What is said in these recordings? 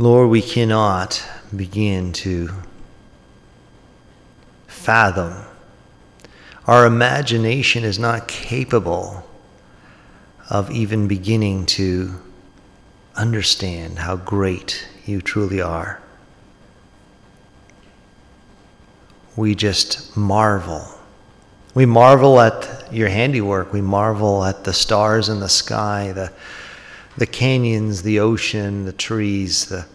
Lord, we cannot begin to fathom. Our imagination is not capable of even beginning to understand how great you truly are. We just marvel. We marvel at your handiwork. We marvel at the stars in the sky, the, the canyons, the ocean, the trees, the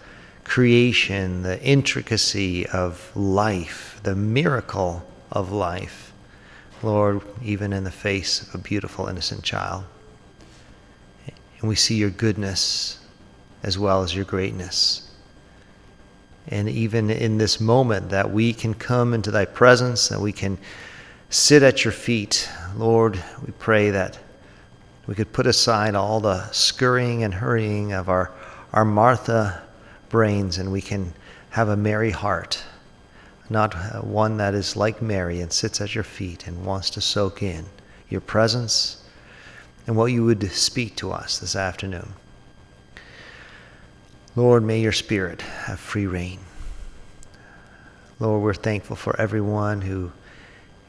creation, the intricacy of life, the miracle of life. Lord, even in the face of a beautiful, innocent child. And we see your goodness as well as your greatness. And even in this moment, that we can come into thy presence, that we can sit at your feet. Lord, we pray that we could put aside all the scurrying and hurrying of our, our Martha brains and we can have a merry heart, not uh, one that is like Mary and sits at your feet and wants to soak in your presence and what you would speak to us this afternoon. Lord, may your Spirit have free rein. Lord, we're thankful for everyone who,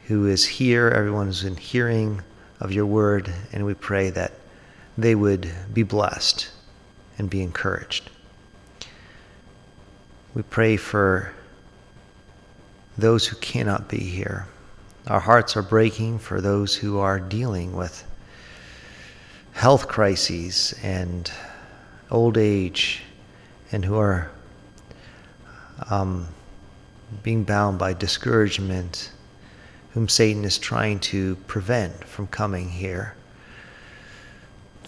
who is here, everyone who's in hearing of your word, and we pray that they would be blessed and be encouraged. We pray for those who cannot be here. Our hearts are breaking for those who are dealing with health crises and old age and who are um, being bound by discouragement, whom Satan is trying to prevent from coming here.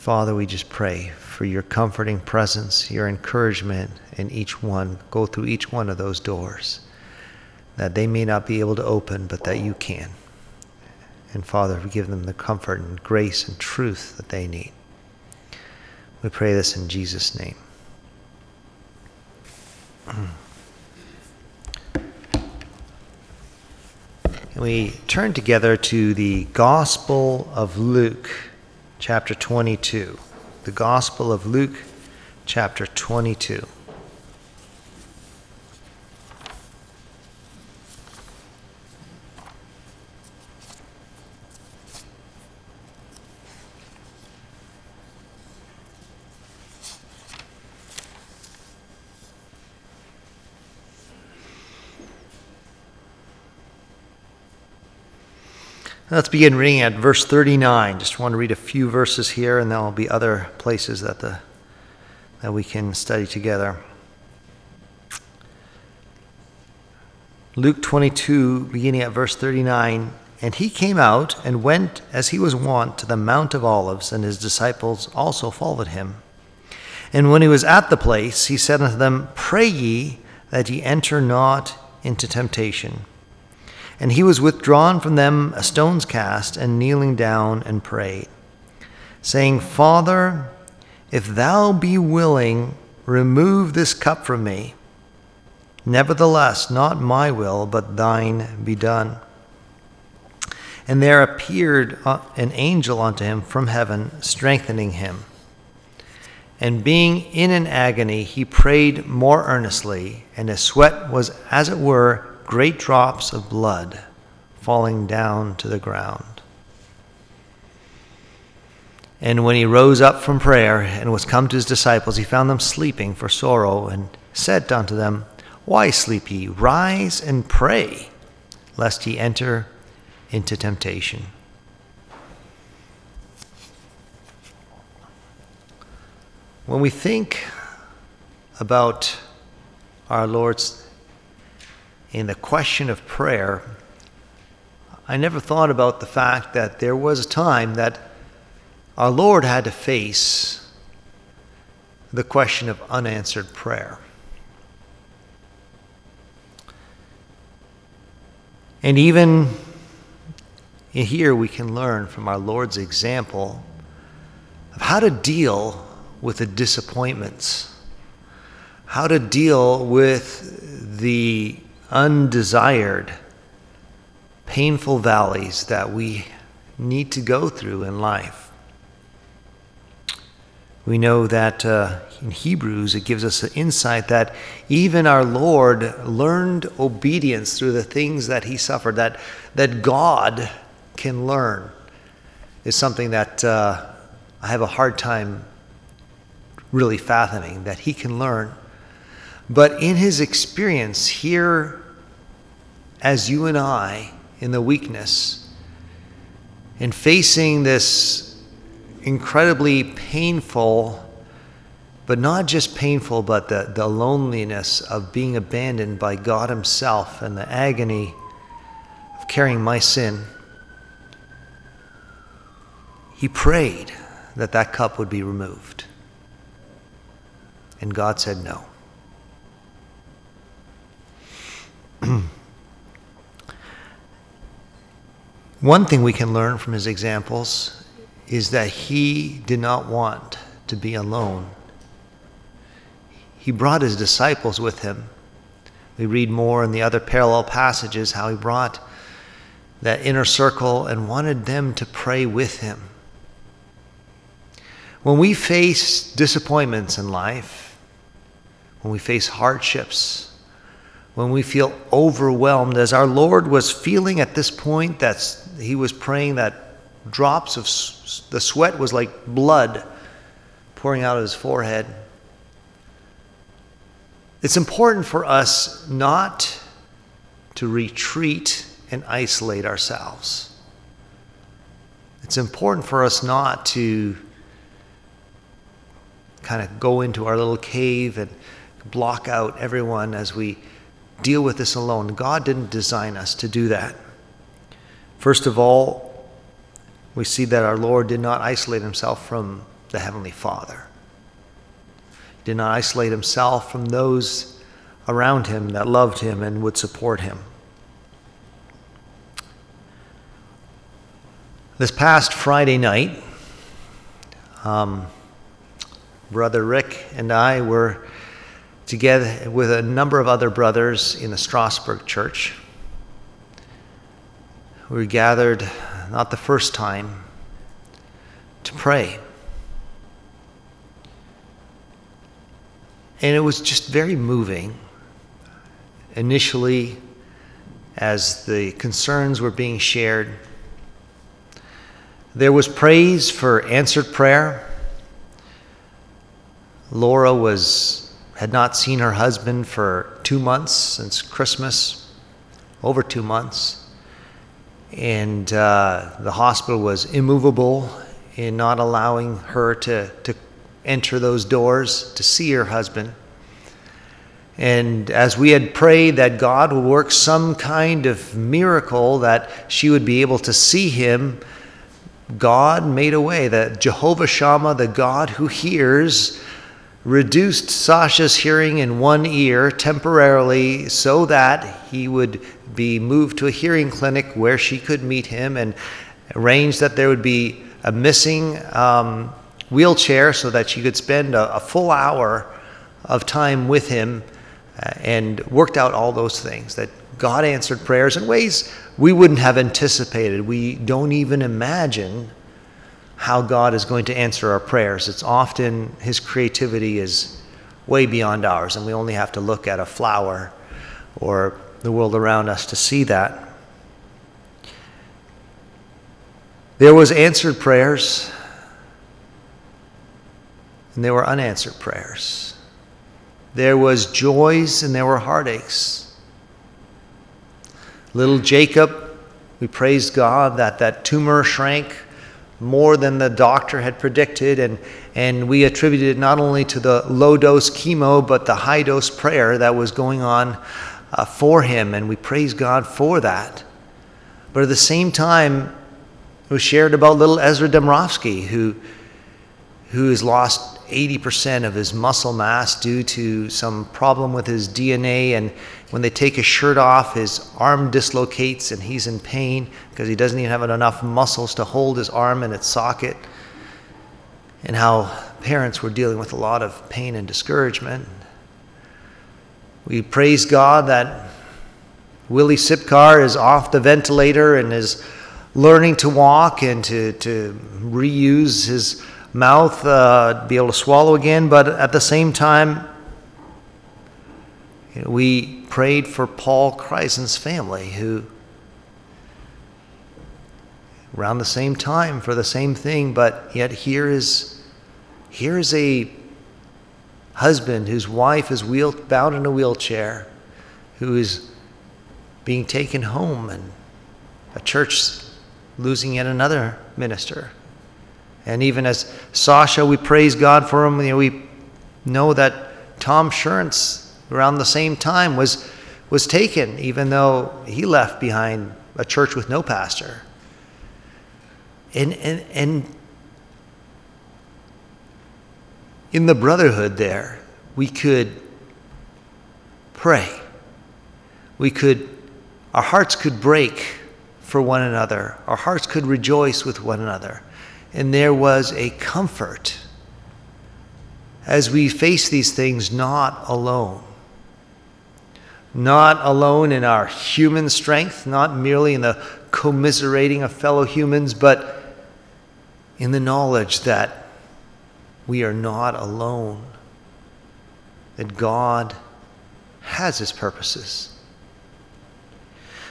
Father, we just pray for your comforting presence, your encouragement in each one. Go through each one of those doors that they may not be able to open, but that you can. And Father, give them the comfort and grace and truth that they need. We pray this in Jesus' name. And we turn together to the Gospel of Luke, chapter 22. The Gospel of Luke, chapter 22. Let's begin reading at verse 39. Just want to read a few verses here, and there will be other places that, the, that we can study together. Luke 22, beginning at verse 39. And he came out and went as he was wont to the Mount of Olives, and his disciples also followed him. And when he was at the place, he said unto them, Pray ye that ye enter not into temptation. And he was withdrawn from them a stone's cast, and kneeling down and prayed, saying, Father, if thou be willing, remove this cup from me. Nevertheless, not my will, but thine be done. And there appeared uh, an angel unto him from heaven, strengthening him. And being in an agony, he prayed more earnestly, and his sweat was as it were great drops of blood falling down to the ground. And when he rose up from prayer and was come to his disciples, he found them sleeping for sorrow, and said unto them, Why sleep ye? Rise and pray, lest ye enter into temptation. When we think about our Lord's in the question of prayer, I never thought about the fact that there was a time that our Lord had to face the question of unanswered prayer. And even here we can learn from our Lord's example of how to deal with the disappointments, how to deal with the undesired, painful valleys that we need to go through in life. We know that uh, in Hebrews it gives us an insight that even our Lord learned obedience through the things that he suffered, that, that God can learn, is something that uh, I have a hard time really fathoming, that he can learn. But in his experience here, as you and I, in the weakness, in facing this incredibly painful, but not just painful, but the, the loneliness of being abandoned by God Himself and the agony of carrying my sin, he prayed that that cup would be removed. And God said no. One thing we can learn from his examples is that he did not want to be alone. He brought his disciples with him. We read more in the other parallel passages how he brought that inner circle and wanted them to pray with him. When we face disappointments in life, when we face hardships, when we feel overwhelmed, as our Lord was feeling at this point that he was praying that drops of the sweat was like blood pouring out of his forehead. It's important for us not to retreat and isolate ourselves. It's important for us not to kind of go into our little cave and block out everyone as we deal with this alone. God didn't design us to do that. First of all, we see that our Lord did not isolate himself from the Heavenly Father. He did not isolate himself from those around him that loved him and would support him. This past Friday night, um, Brother Rick and I were together with a number of other brothers in the Strasbourg church. We gathered, not the first time, to pray. And it was just very moving. Initially, as the concerns were being shared, there was praise for answered prayer. Laura was had not seen her husband for two months since Christmas, over two months. And uh, the hospital was immovable in not allowing her to, to enter those doors to see her husband. And as we had prayed that God would work some kind of miracle that she would be able to see him, God made a way that Jehovah Shammah, the God who hears, reduced Sasha's hearing in one ear temporarily so that he would be moved to a hearing clinic where she could meet him and arranged that there would be a missing um, wheelchair so that she could spend a, a, full hour of time with him uh, and worked out all those things that God answered prayers in ways we wouldn't have anticipated. We don't even imagine how God is going to answer our prayers. It's often His creativity is way beyond ours, and we only have to look at a flower or the world around us to see that. There was answered prayers, and there were unanswered prayers. There was joys and there were heartaches. Little Jacob, we praised God that that tumor shrank more than the doctor had predicted, and, and we attributed it not only to the low dose chemo, but the high dose prayer that was going on uh, for him, and we praise God for that. But at the same time, was shared about little Ezra Demrovsky, who, who has lost 80% of his muscle mass due to some problem with his DNA, and when they take his shirt off, his arm dislocates and he's in pain because he doesn't even have enough muscles to hold his arm in its socket. And how parents were dealing with a lot of pain and discouragement. We praise God that Willie Sipkar is off the ventilator and is learning to walk and to, to reuse his mouth uh, be able to swallow again, but at the same time, you know, we prayed for Paul Kreisen's family, who around the same time for the same thing, but yet here is here is a husband whose wife is wheel, bound in a wheelchair, who is being taken home, and a church losing yet another minister. And even as Sasha, we praise God for him. You know, we know that Tom Schurz, around the same time, was was taken, even though he left behind a church with no pastor. And and and in the brotherhood there, we could pray. We could our hearts could break for one another. Our hearts could rejoice with one another. And there was a comfort as we face these things not alone. Not alone in our human strength, not merely in the commiserating of fellow humans, but in the knowledge that we are not alone, that God has His purposes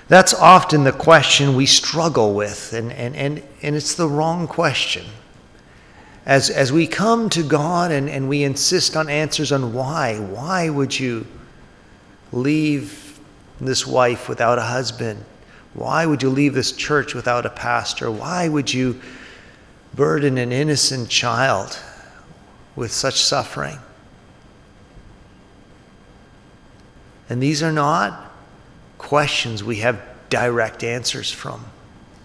that's often the question we struggle with, and, and, and, and it's the wrong question. As, as we come to God and, and we insist on answers on why, why would you leave this wife without a husband? Why would you leave this church without a pastor? Why would you burden an innocent child with such suffering? And these are not questions we have direct answers from.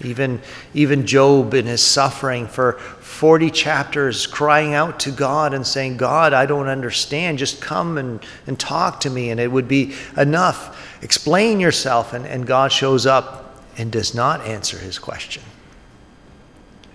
Even, even Job in his suffering for 40 chapters crying out to God and saying, God, I don't understand. Just come and, and talk to me, and it would be enough. Explain yourself. And, and God shows up and does not answer his question.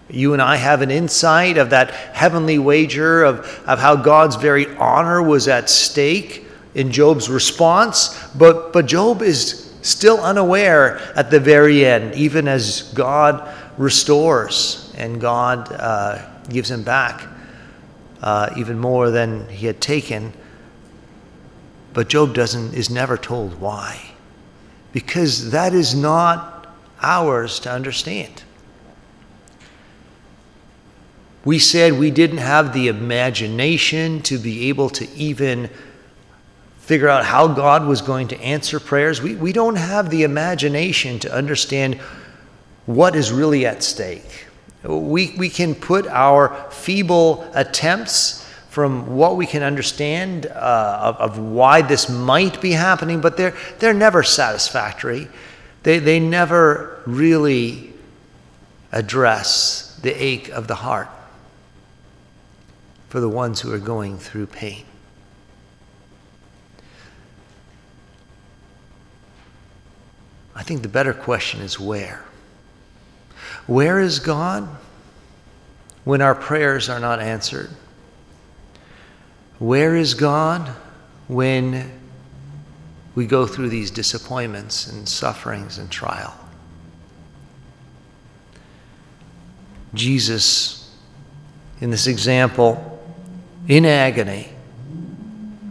You and I have an insight of that heavenly wager of, of how God's very honor was at stake in Job's response, but, but Job is still unaware at the very end, even as God restores and God uh, gives him back uh, even more than he had taken. But Job doesn't is never told why, because that is not ours to understand. We said we didn't have the imagination to be able to even figure out how God was going to answer prayers. We, we don't have the imagination to understand what is really at stake. We, we can put our feeble attempts from what we can understand uh, of, of why this might be happening, but they're, they're never satisfactory. They, they never really address the ache of the heart for the ones who are going through pain. I think the better question is where? Where is God when our prayers are not answered? Where is God when we go through these disappointments and sufferings and trial? Jesus, in this example, in agony,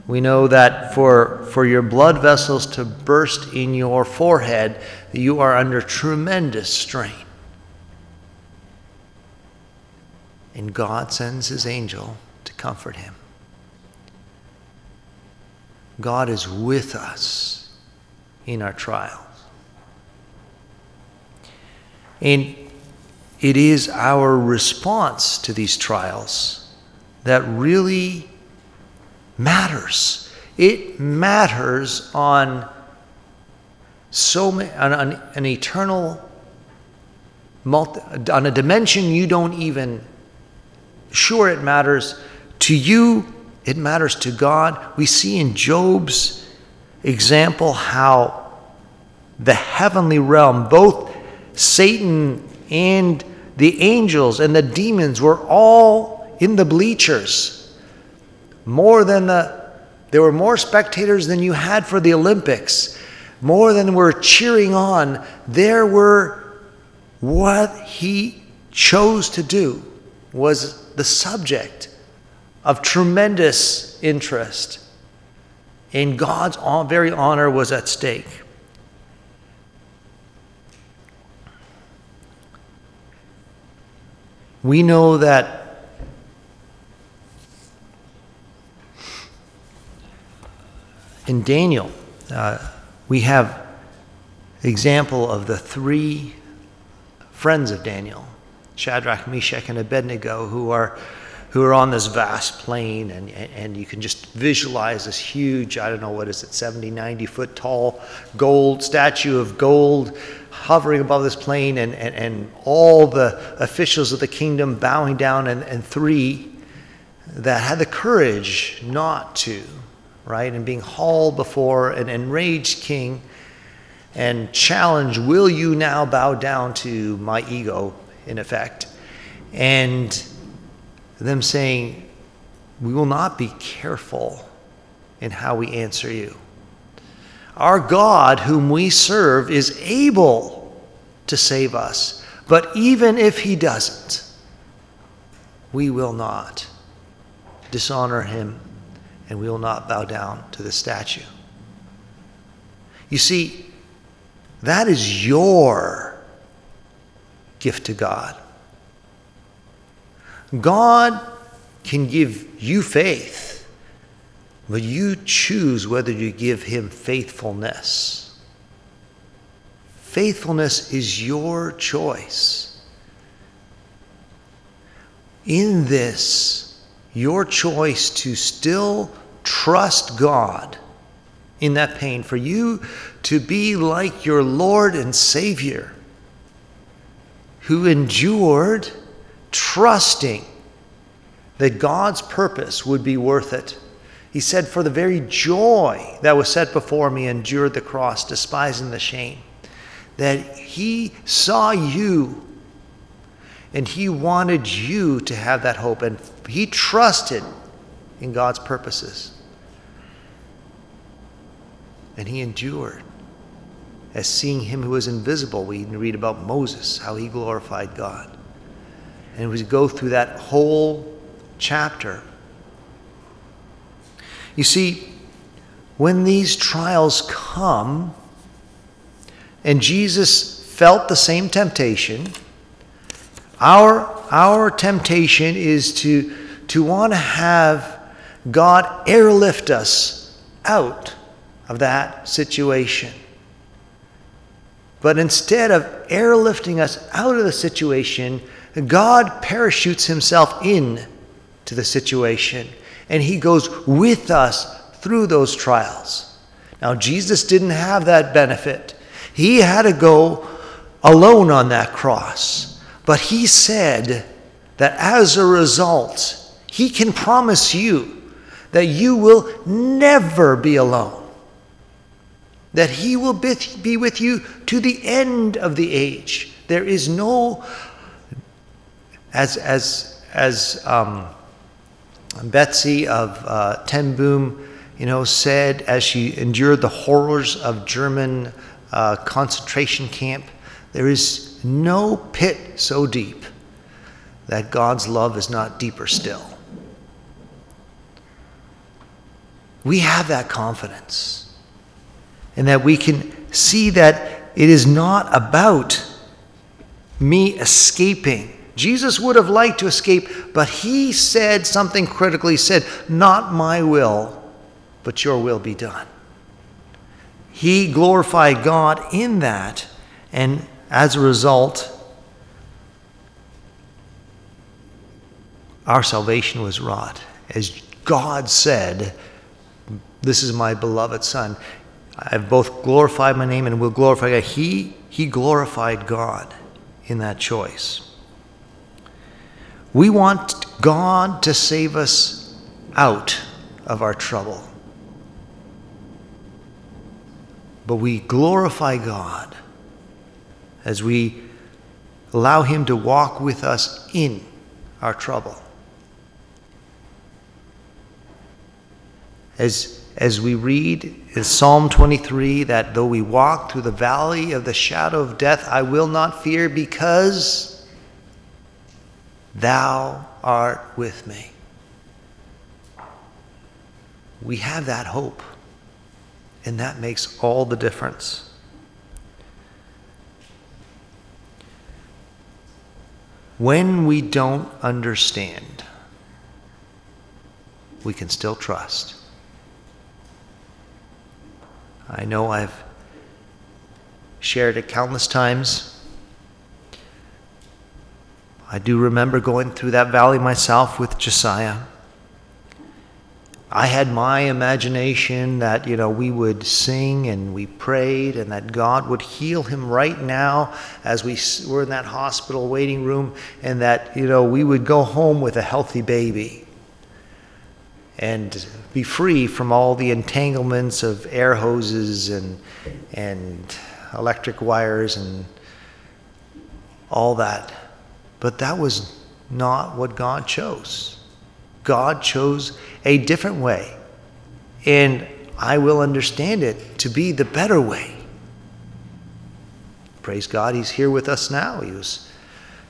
we know that for, for your blood vessels to burst in your forehead, you are under tremendous strain. And God sends his angel to comfort him. God is with us in our trials. And it is our response to these trials that really matters. It matters on so many, on, on an eternal, multi, on a dimension you don't even, sure it matters. To you, it matters to God. We see in Job's example how the heavenly realm, both Satan and the angels and the demons were all in the bleachers more than the, there were more spectators than you had for the Olympics, more than were cheering on. There were what he chose to do was the subject of tremendous interest, and God's very honor was at stake. We know that in Daniel, uh, we have example of the three friends of Daniel, Shadrach, Meshach, and Abednego, who are who are on this vast plain, and, and you can just visualize this huge, I don't know, what is it, 70, 90 foot tall gold statue of gold hovering above this plain, and, and, and all the officials of the kingdom bowing down, and, and three that had the courage not to, right, and being hauled before an enraged king and challenge, Will you now bow down to my ego, in effect? And them saying, We will not be careful in how we answer you. Our God, whom we serve, is able to save us. But even if he doesn't, we will not dishonor him and we will not bow down to the statue. You see, that is your gift to God. God can give you faith, but you choose whether you give him faithfulness. Faithfulness is your choice. In this, your choice to still trust God in that pain, for you to be like your Lord and Savior who endured trusting that God's purpose would be worth it. He said, For the very joy that was set before me, endured the cross, despising the shame. That he saw you and he wanted you to have that hope, and he trusted in God's purposes. And he endured as seeing him who was invisible. We read about Moses, how he glorified God. And we go through that whole chapter. You see, when these trials come, and Jesus felt the same temptation, our, our temptation is to, to want to have God airlift us out of that situation. But instead of airlifting us out of the situation, God parachutes himself in to the situation and he goes with us through those trials. Now, Jesus didn't have that benefit. He had to go alone on that cross. But he said that as a result, he can promise you that you will never be alone that he will be with you to the end of the age. There is no, as, as, as um, Betsy of uh, Ten Boom, you know, said as she endured the horrors of German uh, concentration camp, there is no pit so deep that God's love is not deeper still. We have that confidence and that we can see that it is not about me escaping. Jesus would have liked to escape, but he said something critical. He said, Not my will, but your will be done. He glorified God in that, and as a result, our salvation was wrought. As God said, This is my beloved Son. I've both glorified my name and will glorify God. He, he glorified God in that choice. We want God to save us out of our trouble. But we glorify God as we allow Him to walk with us in our trouble. As as we read in Psalm 23 that though we walk through the valley of the shadow of death, I will not fear because Thou art with me. We have that hope, and that makes all the difference. When we don't understand, we can still trust. I know I've shared it countless times. I do remember going through that valley myself with Josiah. I had my imagination that, you know, we would sing and we prayed and that God would heal him right now as we were in that hospital waiting room and that, you know, we would go home with a healthy baby and be free from all the entanglements of air hoses and, and electric wires and all that. But that was not what God chose. God chose a different way. And I will understand it to be the better way. Praise God, He's here with us now. He was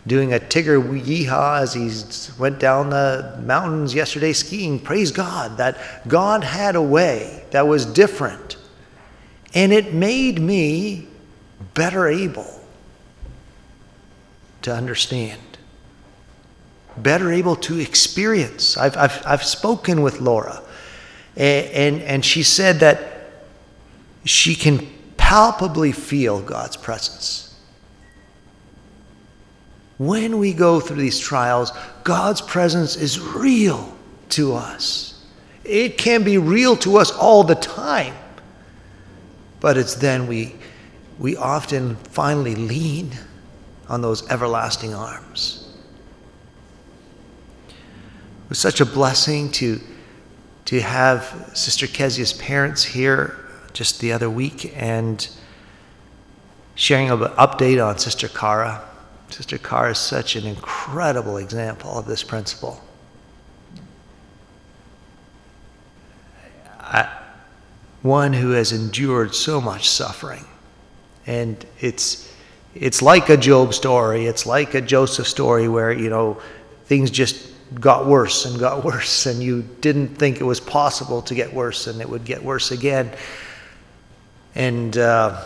doing a Tigger yeehaw as he went down the mountains yesterday skiing. Praise God that God had a way that was different. And it made me better able to understand, better able to experience. I've, I've, I've spoken with Laura, and, and, and she said that she can palpably feel God's presence when we go through these trials, God's presence is real to us. It can be real to us all the time. But it's then we, we often finally lean on those everlasting arms. It was such a blessing to, to have Sister Kezia's parents here just the other week and sharing an update on Sister Cara Sister Carr is such an incredible example of this principle. I, one who has endured so much suffering. And it's, it's like a Job story, it's like a Joseph story where, you know, things just got worse and got worse, and you didn't think it was possible to get worse, and it would get worse again. And, uh,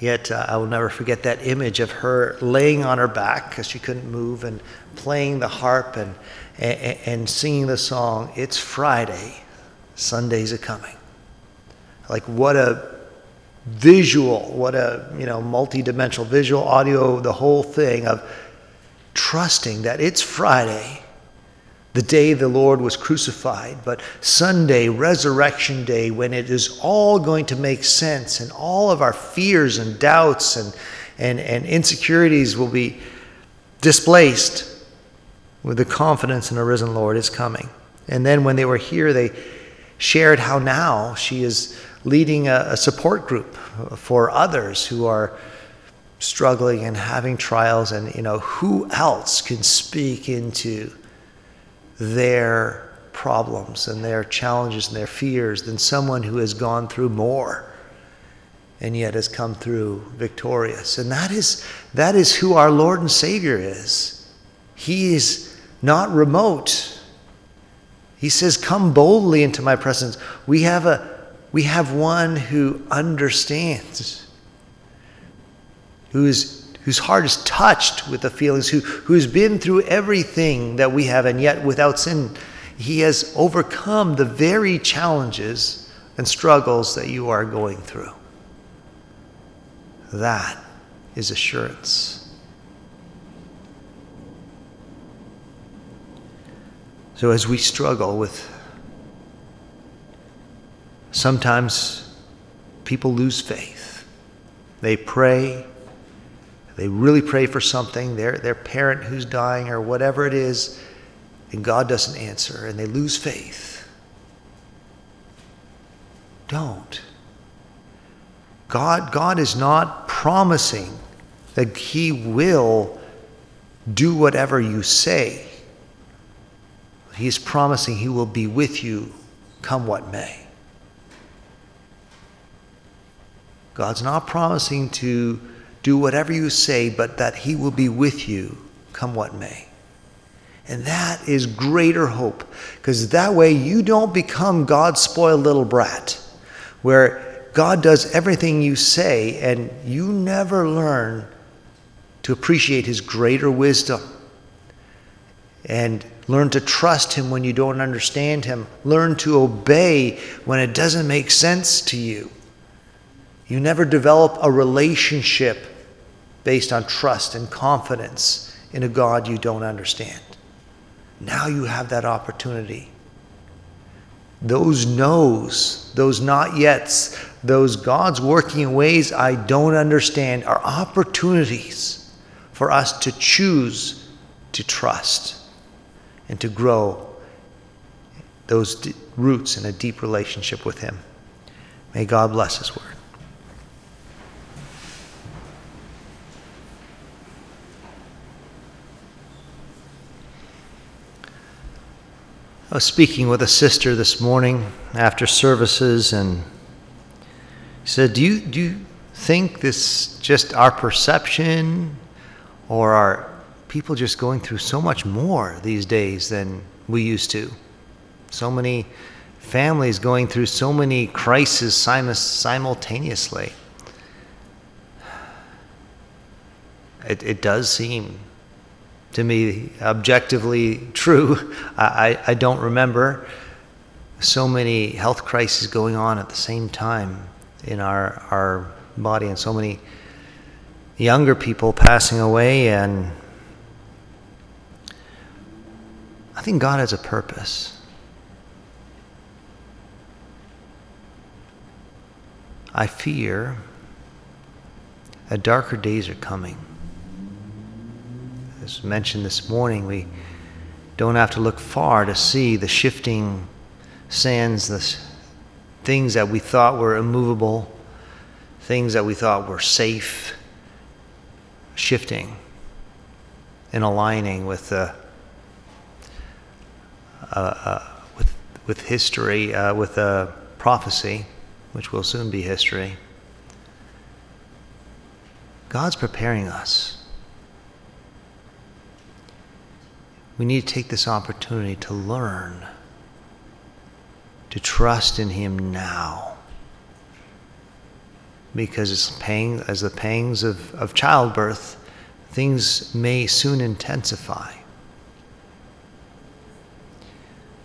Yet uh, I will never forget that image of her laying on her back because she couldn't move and playing the harp and, and, and singing the song, It's Friday, Sundays are coming. Like, what a visual, what a, you know, multi-dimensional visual, audio, the whole thing of trusting that it's Friday the day the Lord was crucified, but Sunday, Resurrection Day, when it is all going to make sense and all of our fears and doubts and, and, and insecurities will be displaced with the confidence in a risen Lord is coming. And then when they were here, they shared how now she is leading a, a support group for others who are struggling and having trials and you know who else can speak into their problems and their challenges and their fears than someone who has gone through more and yet has come through victorious. And that is, that is who our Lord and Savior is. He is not remote. He says, Come boldly into my presence. We have, a, we have one who understands, who is whose heart is touched with the feelings, who, who's been through everything that we have, and yet without sin, he has overcome the very challenges and struggles that you are going through. That is assurance. So, as we struggle with sometimes people lose faith, they pray, they really pray for something, their, their parent who's dying or whatever it is, and God doesn't answer, and they lose faith. Don't. God, God is not promising that He will do whatever you say. He is promising He will be with you come what may. God's not promising to do whatever you say, but that He will be with you come what may. And that is greater hope because that way you don't become God's spoiled little brat where God does everything you say and you never learn to appreciate His greater wisdom and learn to trust Him when you don't understand Him. Learn to obey when it doesn't make sense to you. You never develop a relationship based on trust and confidence in a God you don't understand. Now you have that opportunity. Those no's, those not yets, those God's working in ways I don't understand are opportunities for us to choose to trust and to grow those roots in a deep relationship with Him. May God bless His word. I was speaking with a sister this morning after services, and she said, "Do you do you think this just our perception, or are people just going through so much more these days than we used to? So many families going through so many crises simultaneously. It, it does seem to me objectively true. I, I don't remember so many health crises going on at the same time in our, our body and so many younger people passing away and I think God has a purpose. I fear that darker days are coming as mentioned this morning, we don't have to look far to see the shifting sands, the things that we thought were immovable, things that we thought were safe, shifting and aligning with the uh, uh, with with history, uh, with a prophecy, which will soon be history. God's preparing us we need to take this opportunity to learn to trust in Him now. Because as, pang, as the pangs of, of childbirth, things may soon intensify.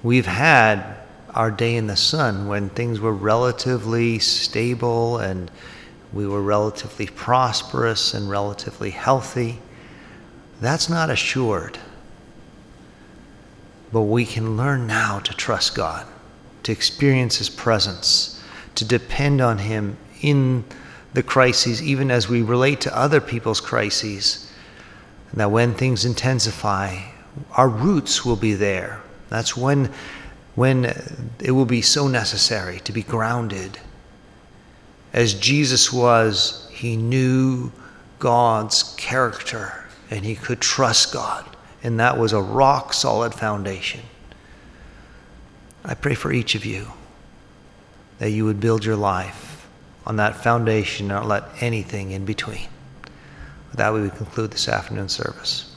We've had our day in the sun when things were relatively stable and we were relatively prosperous and relatively healthy. That's not assured. But we can learn now to trust God, to experience His presence, to depend on Him in the crises, even as we relate to other people's crises. And that when things intensify, our roots will be there. That's when, when it will be so necessary to be grounded. As Jesus was, he knew God's character and he could trust God and that was a rock solid foundation. I pray for each of you that you would build your life on that foundation, and not let anything in between. With that, we would conclude this afternoon service.